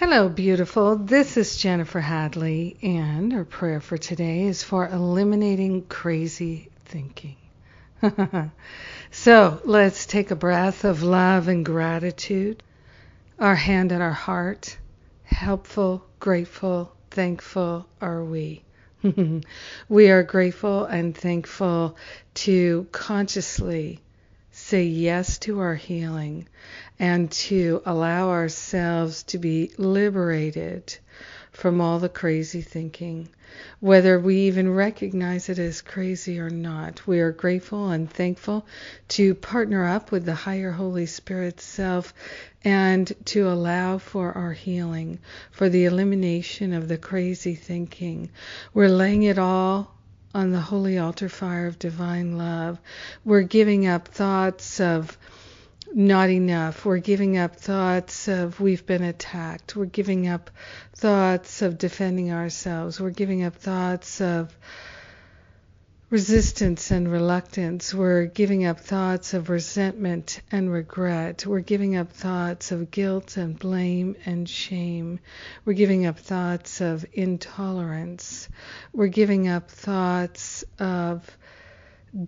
Hello, beautiful. This is Jennifer Hadley, and our prayer for today is for eliminating crazy thinking. so let's take a breath of love and gratitude, our hand at our heart. Helpful, grateful, thankful are we. we are grateful and thankful to consciously say yes to our healing and to allow ourselves to be liberated from all the crazy thinking, whether we even recognize it as crazy or not. We are grateful and thankful to partner up with the higher Holy Spirit self and to allow for our healing, for the elimination of the crazy thinking. We're laying it all on the holy altar fire of divine love. We're giving up thoughts of not enough. We're giving up thoughts of we've been attacked. We're giving up thoughts of defending ourselves. We're giving up thoughts of resistance and reluctance. We're giving up thoughts of resentment and regret. We're giving up thoughts of guilt and blame and shame. We're giving up thoughts of intolerance. We're giving up thoughts of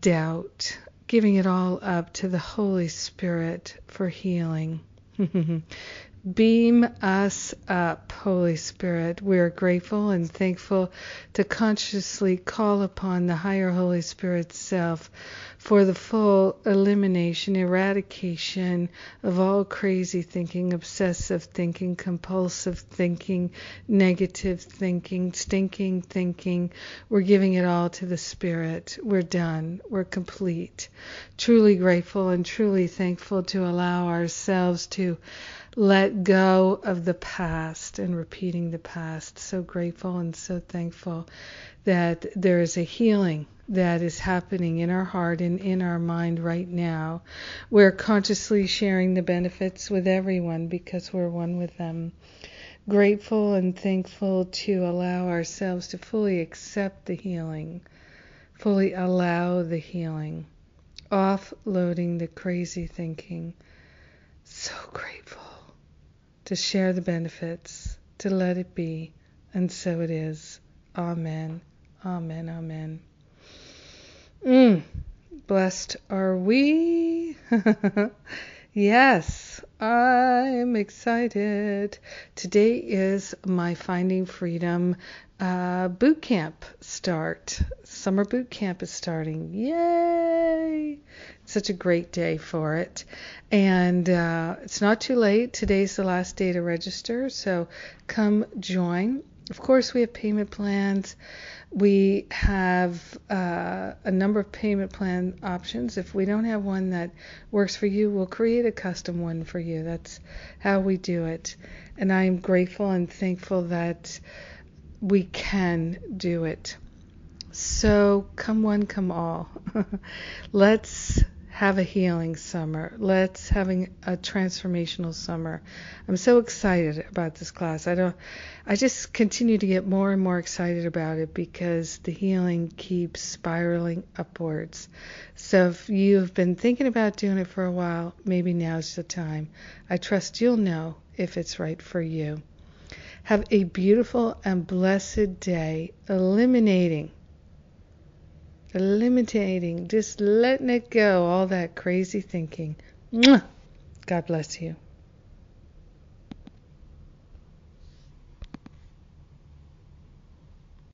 doubt, giving it all up to the Holy Spirit for healing. Beam us up, Holy Spirit. We are grateful and thankful to consciously call upon the higher Holy Spirit self for the full elimination, eradication of all crazy thinking, obsessive thinking, compulsive thinking, negative thinking, stinking thinking. We're giving it all to the Spirit. We're done. We're complete. Truly grateful and truly thankful to allow ourselves to let go of the past and repeating the past. So grateful and so thankful that there is a healing that is happening in our heart and in our mind right now. We're consciously sharing the benefits with everyone because we're one with them. Grateful and thankful to allow ourselves to fully accept the healing, fully allow the healing, offloading the crazy thinking. So grateful to share the benefits, to let it be, and so it is. Amen. Amen. Amen. Mm, blessed are we. yes, I'm excited. Today is my Finding Freedom uh, boot camp start. Summer boot camp is starting. Yay! Such a great day for it. And uh, it's not too late. Today's the last day to register, so come join. Of course, we have payment plans. We have uh, a number of payment plan options. If we don't have one that works for you, we'll create a custom one for you. That's how we do it. And I am grateful and thankful that we can do it. So come one, come all. Let's have a healing summer. Let's having a transformational summer. I'm so excited about this class. I don't I just continue to get more and more excited about it because the healing keeps spiraling upwards. So if you've been thinking about doing it for a while, maybe now's the time. I trust you'll know if it's right for you. Have a beautiful and blessed day, eliminating, eliminating, just letting it go, all that crazy thinking. God bless you.